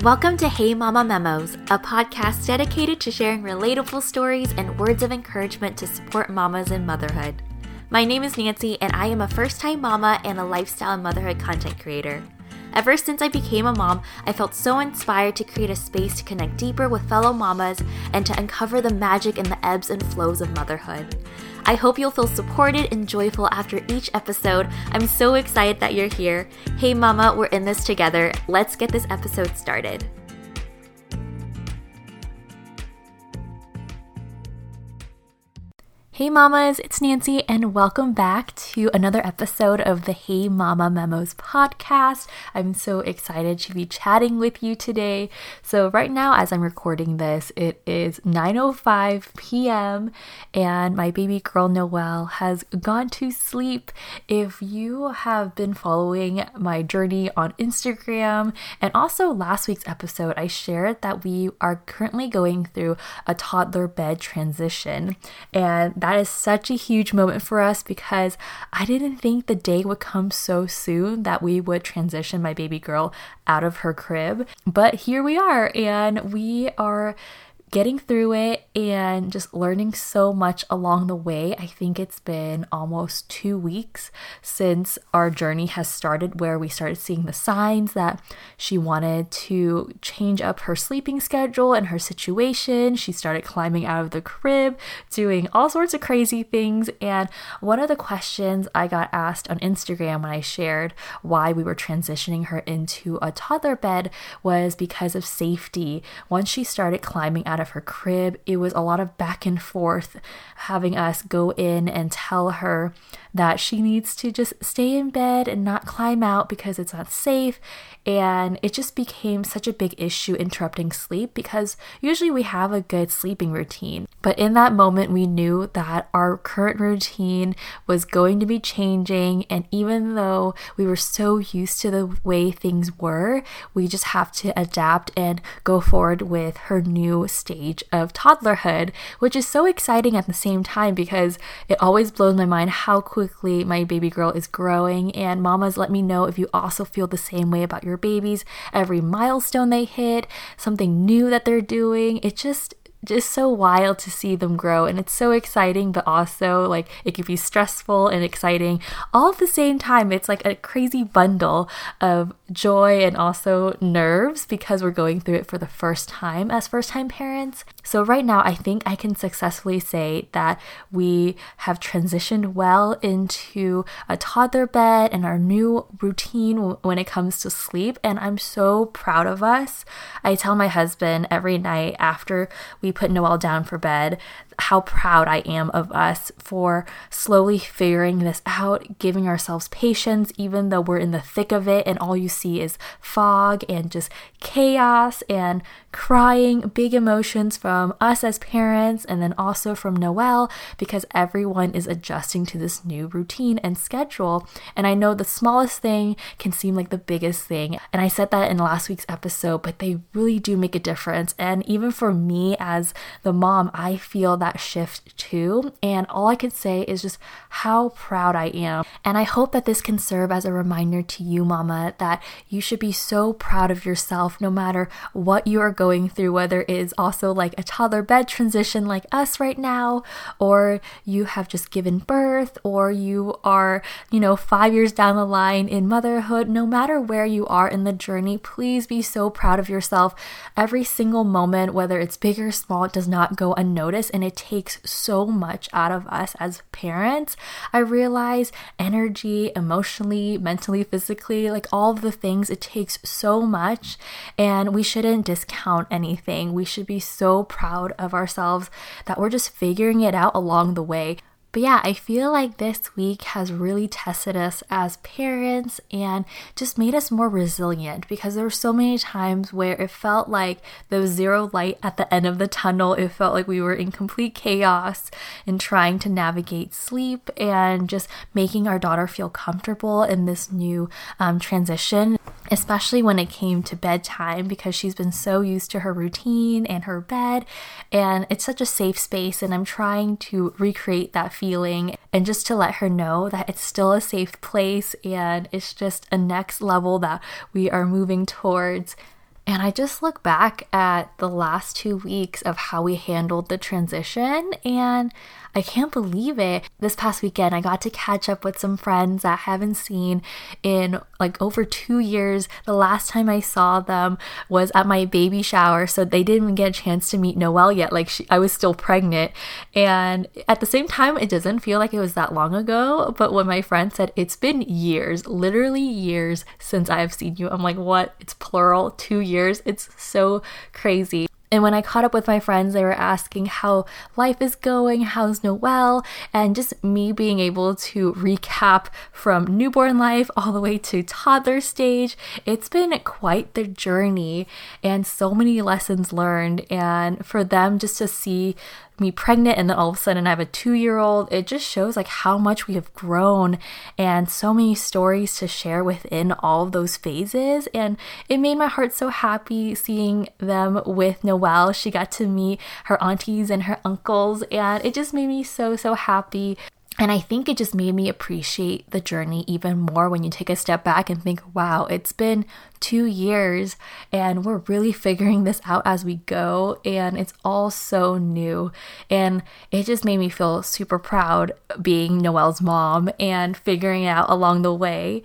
Welcome to Hey Mama Memos, a podcast dedicated to sharing relatable stories and words of encouragement to support mamas in motherhood. My name is Nancy, and I am a first time mama and a lifestyle and motherhood content creator. Ever since I became a mom, I felt so inspired to create a space to connect deeper with fellow mamas and to uncover the magic in the ebbs and flows of motherhood. I hope you'll feel supported and joyful after each episode. I'm so excited that you're here. Hey, Mama, we're in this together. Let's get this episode started. Hey mamas, it's Nancy, and welcome back to another episode of the Hey Mama Memos podcast. I'm so excited to be chatting with you today. So right now as I'm recording this, it is 9:05 p.m. and my baby girl Noelle has gone to sleep. If you have been following my journey on Instagram and also last week's episode, I shared that we are currently going through a toddler bed transition and that is such a huge moment for us because I didn't think the day would come so soon that we would transition my baby girl out of her crib. But here we are, and we are getting through it and just learning so much along the way. I think it's been almost two weeks since our journey has started, where we started seeing the signs that she wanted to change up her sleeping schedule and her situation. She started climbing out of the crib, doing all sorts of crazy things. And one of the questions I got asked on Instagram when I shared why we were transitioning her into a toddler bed was because of safety. Once she started climbing out of her crib. It was a lot of back and forth, having us go in and tell her that she needs to just stay in bed and not climb out because it's not safe. And it just became such a big issue interrupting sleep because usually we have a good sleeping routine. But in that moment, we knew that our current routine was going to be changing. And even though we were so used to the way things were, we just have to adapt and go forward with her new stage of toddlerhood, which is so exciting at the same time because it always blows my mind how quickly my baby girl is growing. And mamas, let me know if you also feel the same way about your babies, every milestone they hit, something new that they're doing. It just just so wild to see them grow and it's so exciting but also like it can be stressful and exciting all at the same time it's like a crazy bundle of joy and also nerves because we're going through it for the first time as first time parents. So right now i think i can successfully say that we have transitioned well into a toddler bed and our new routine when it comes to sleep. And i'm so proud of us. I tell my husband every night after we put Noelle down for bed, how proud I am of us for slowly figuring this out, giving ourselves patience, even though we're in the thick of it and all you see is fog and just chaos and crying, big emotions from us as parents, and then also from Noelle because everyone is adjusting to this new routine and schedule. And I know the smallest thing can seem like the biggest thing. And I said that in last week's episode, but they really do make a difference. And even for me as the mom, I feel that shift too. And all I can say is just how proud I am. And I hope that this can serve as a reminder to you, mama, that you should be so proud of yourself no matter what you are going through, whether it is also like a toddler bed transition like us right now, or you have just given birth, or you are, you know, five years down the line in motherhood. No matter where you are in the journey, please be so proud of yourself. Every single moment, whether it's big or small, does not go unnoticed, and it takes so much out of us as parents. I realize energy, emotionally, mentally, physically, like all of the things, it takes so much, and we shouldn't discount anything. We should be so proud of ourselves that we're just figuring it out along the way. But yeah, I feel like this week has really tested us as parents and just made us more resilient because there were so many times where it felt like there was zero light at the end of the tunnel. It felt like we were in complete chaos in trying to navigate sleep and just making our daughter feel comfortable in this new um, transition especially when it came to bedtime because she's been so used to her routine and her bed and it's such a safe space and I'm trying to recreate that feeling and just to let her know that it's still a safe place and it's just a next level that we are moving towards And I just look back at the last two weeks of how we handled the transition, and I can't believe it. This past weekend, I got to catch up with some friends I haven't seen in like over two years. The last time I saw them was at my baby shower, so they didn't even get a chance to meet Noelle yet. Like she, I was still pregnant, and at the same time, it doesn't feel like it was that long ago. But when my friend said it's been years, literally years since I have seen you, I'm like, what? It's plural, two years. It's so crazy. And when I caught up with my friends, they were asking how life is going, how's Noelle, and just me being able to recap from newborn life all the way to toddler stage. It's been quite the journey and so many lessons learned. And for them just to see me pregnant and then all of a sudden I have a two year old. It just shows like how much we have grown and so many stories to share within all of those phases. And it made my heart so happy seeing them with Noelle. She got to meet her aunties and her uncles, and it just made me so, so happy. And I think it just made me appreciate the journey even more when you take a step back and think, wow, it's been two years and we're really figuring this out as we go. And it's all so new. And it just made me feel super proud being Noelle's mom and figuring it out along the way.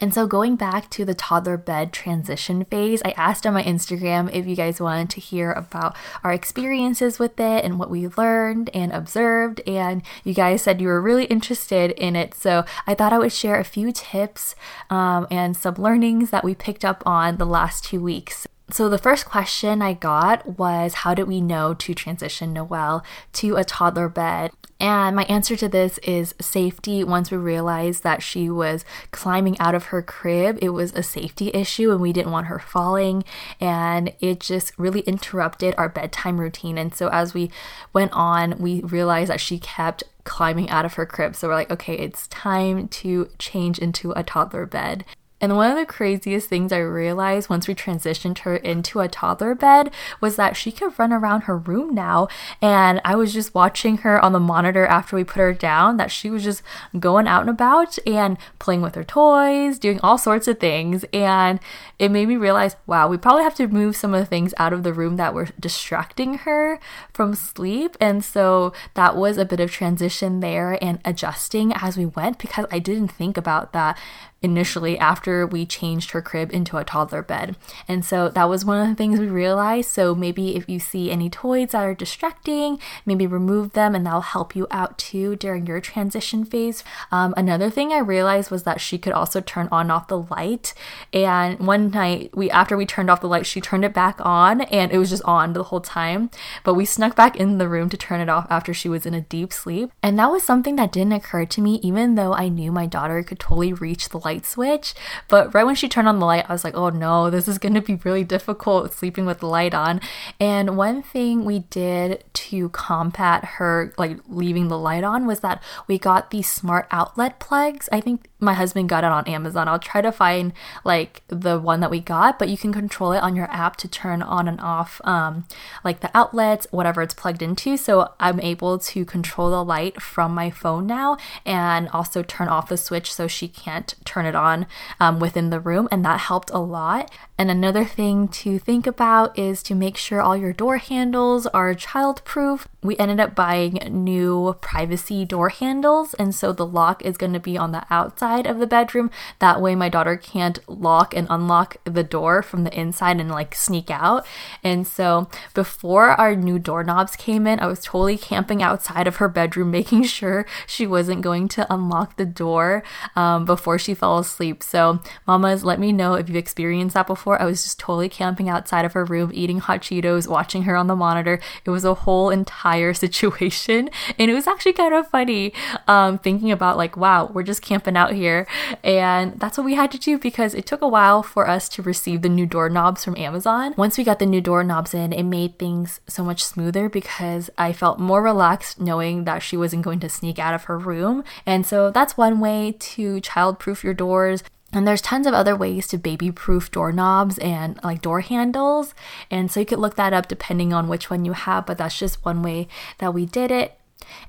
And so, going back to the toddler bed transition phase, I asked on my Instagram if you guys wanted to hear about our experiences with it and what we learned and observed. And you guys said you were really interested in it. So, I thought I would share a few tips um, and some learnings that we picked up on the last two weeks. So, the first question I got was How did we know to transition Noelle to a toddler bed? And my answer to this is safety. Once we realized that she was climbing out of her crib, it was a safety issue and we didn't want her falling. And it just really interrupted our bedtime routine. And so, as we went on, we realized that she kept climbing out of her crib. So, we're like, okay, it's time to change into a toddler bed. And one of the craziest things I realized once we transitioned her into a toddler bed was that she could run around her room now. And I was just watching her on the monitor after we put her down, that she was just going out and about and playing with her toys, doing all sorts of things. And it made me realize wow, we probably have to move some of the things out of the room that were distracting her from sleep. And so that was a bit of transition there and adjusting as we went because I didn't think about that initially after we changed her crib into a toddler bed. And so that was one of the things we realized. So maybe if you see any toys that are distracting, maybe remove them and that'll help you out too during your transition phase. Um, another thing I realized was that she could also turn on off the light. And one night we after we turned off the light, she turned it back on and it was just on the whole time. But we snuck back in the room to turn it off after she was in a deep sleep. And that was something that didn't occur to me even though I knew my daughter could totally reach the light switch. But right when she turned on the light, I was like, oh no, this is going to be really difficult sleeping with the light on. And one thing we did to combat her like leaving the light on was that we got these smart outlet plugs. I think my husband got it on Amazon. I'll try to find like the one that we got, but you can control it on your app to turn on and off um, like the outlets, whatever it's plugged into. So I'm able to control the light from my phone now and also turn off the switch so she can't turn it on um, within the room. And that helped a lot. And another thing to think about is to make sure all your door handles are childproof. We ended up buying new privacy door handles, and so the lock is going to be on the outside of the bedroom. That way, my daughter can't lock and unlock the door from the inside and like sneak out. And so, before our new doorknobs came in, I was totally camping outside of her bedroom, making sure she wasn't going to unlock the door um, before she fell asleep. So, mamas, let me know if you've experienced that before before, I was just totally camping outside of her room, eating hot Cheetos, watching her on the monitor. It was a whole entire situation. And it was actually kind of funny um, thinking about, like, wow, we're just camping out here. And that's what we had to do because it took a while for us to receive the new doorknobs from Amazon. Once we got the new doorknobs in, it made things so much smoother because I felt more relaxed knowing that she wasn't going to sneak out of her room. And so that's one way to childproof your doors. And there's tons of other ways to baby proof doorknobs and like door handles. And so you could look that up depending on which one you have, but that's just one way that we did it.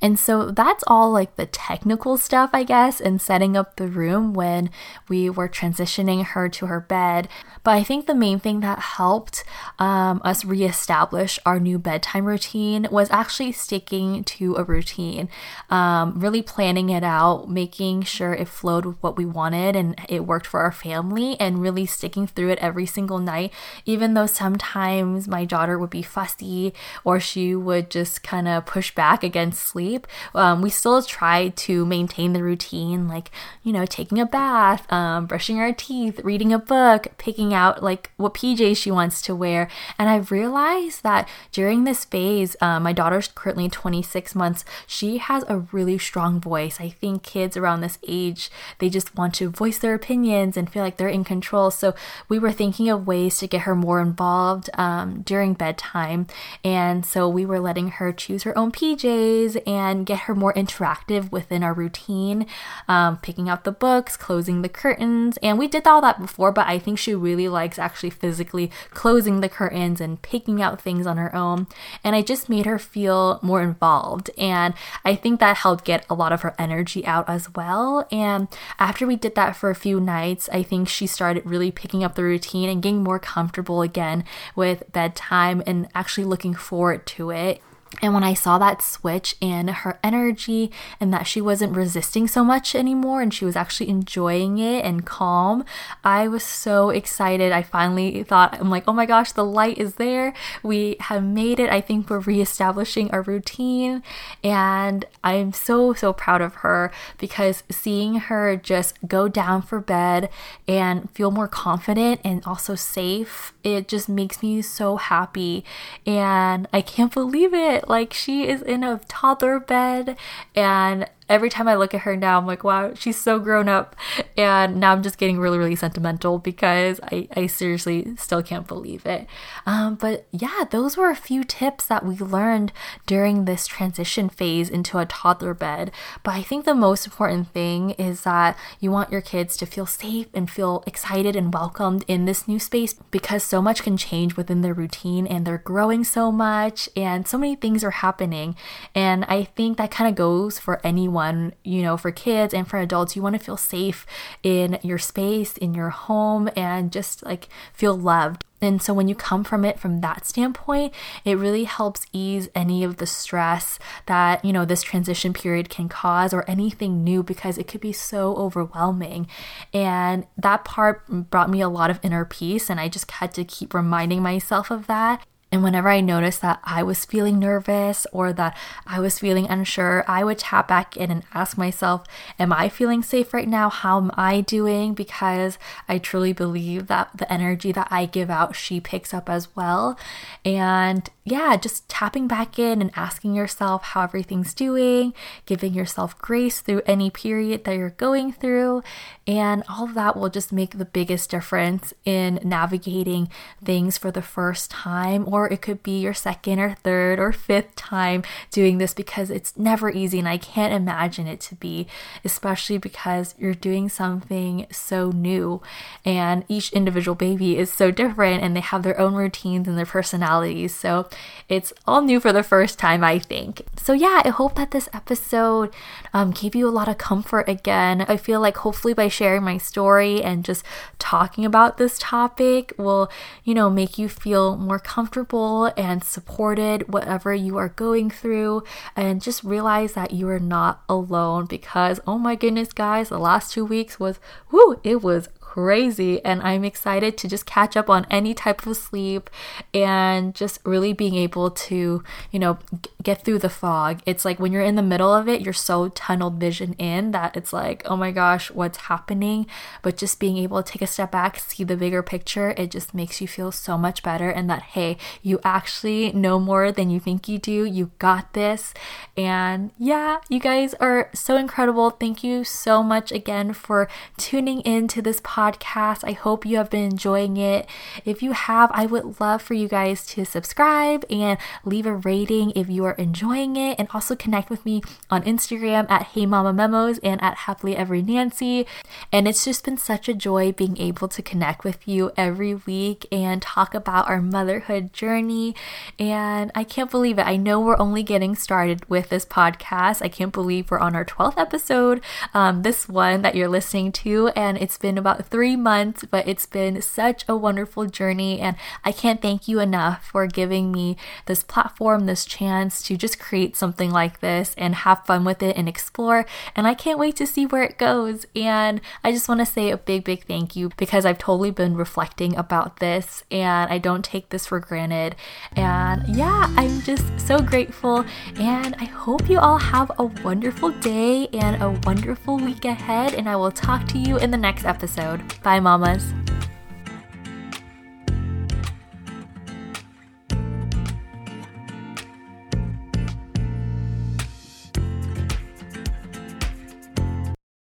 And so that's all like the technical stuff, I guess, and setting up the room when we were transitioning her to her bed. But I think the main thing that helped um, us reestablish our new bedtime routine was actually sticking to a routine, um, really planning it out, making sure it flowed with what we wanted and it worked for our family, and really sticking through it every single night, even though sometimes my daughter would be fussy or she would just kind of push back against sleep. Um, we still try to maintain the routine, like, you know, taking a bath, um, brushing our teeth, reading a book, picking out like what PJs she wants to wear. And I've realized that during this phase, uh, my daughter's currently 26 months, she has a really strong voice. I think kids around this age, they just want to voice their opinions and feel like they're in control. So we were thinking of ways to get her more involved um, during bedtime. And so we were letting her choose her own PJs and get her more interactive within our routine, um, picking out the books, closing the curtains. And we did all that before, but I think she really really likes actually physically closing the curtains and picking out things on her own. And I just made her feel more involved. And I think that helped get a lot of her energy out as well. And after we did that for a few nights, I think she started really picking up the routine and getting more comfortable again with bedtime and actually looking forward to it. And when I saw that switch in her energy and that she wasn't resisting so much anymore and she was actually enjoying it and calm, I was so excited. I finally thought, I'm like, oh my gosh, the light is there. We have made it. I think we're reestablishing our routine. And I'm so, so proud of her because seeing her just go down for bed and feel more confident and also safe, it just makes me so happy. And I can't believe it like she is in a toddler bed and every time I look at her now, I'm like, wow, she's so grown up. And now I'm just getting really, really sentimental because I, I seriously still can't believe it. Um, but yeah, those were a few tips that we learned during this transition phase into a toddler bed. But I think the most important thing is that you want your kids to feel safe and feel excited and welcomed in this new space because so much can change within their routine and they're growing so much and so many things are happening. And I think that kind of goes for anyone you know, for kids and for adults, you want to feel safe in your space, in your home, and just like feel loved. And so when you come from it from that standpoint, it really helps ease any of the stress that, you know, this transition period can cause or anything new because it could be so overwhelming. And that part brought me a lot of inner peace and I just had to keep reminding myself of that and whenever I noticed that I was feeling nervous or that I was feeling unsure, I would tap back in and ask myself, Am I feeling safe right now? How am I doing? Because I truly believe that the energy that I give out, she picks up as well. And yeah, just tapping back in and asking yourself how everything's doing, giving yourself grace through any period that you're going through. And all of that will just make the biggest difference in navigating things for the first time, or it could be your second or third or fifth time doing this because it's never easy. And I can't imagine it to be, especially because you're doing something so new and each individual baby is so different and they have their own routines and their personalities. So it's all new for the first time, I think. So, yeah, I hope that this episode um, gave you a lot of comfort again. I feel like hopefully by sharing my story and just talking about this topic will, you know, make you feel more comfortable and supported, whatever you are going through, and just realize that you are not alone because, oh my goodness, guys, the last two weeks was, whoo, it was crazy. And I'm excited to just catch up on any type of sleep and just really being able to, you know, get through the fog. It's like when you're in the middle of it, you're so tunnel vision in that it's like, oh my gosh, what's happening? But just being able to take a step back, see the bigger picture, it just makes you feel so much better. And that, hey, you actually know more than you think you do. You got this. And yeah, you guys are so incredible. Thank you so much again for tuning in to this podcast podcast. I hope you have been enjoying it. If you have, I would love for you guys to subscribe and leave a rating if you are enjoying it, and also connect with me on Instagram at Hey Mama Memos and at Happily Ever Nancy. And it's just been such a joy being able to connect with you every week and talk about our motherhood journey. And I can't believe it. I know we're only getting started with this podcast. I can't believe we're on our 12th episode, um, this one that you're listening to, and it's been about three months, but it's been such a wonderful journey. And I can't thank you enough for giving me this platform, this chance to just create something like this and have fun with it and explore. And I can't wait to see where it goes. And I just want to say a big, big thank you because I've totally been reflecting about this and I don't take this for granted. And yeah, I'm just so grateful. And I hope you all have a wonderful day and a wonderful week ahead. And I will talk to you in the next episode. Bye, mamas.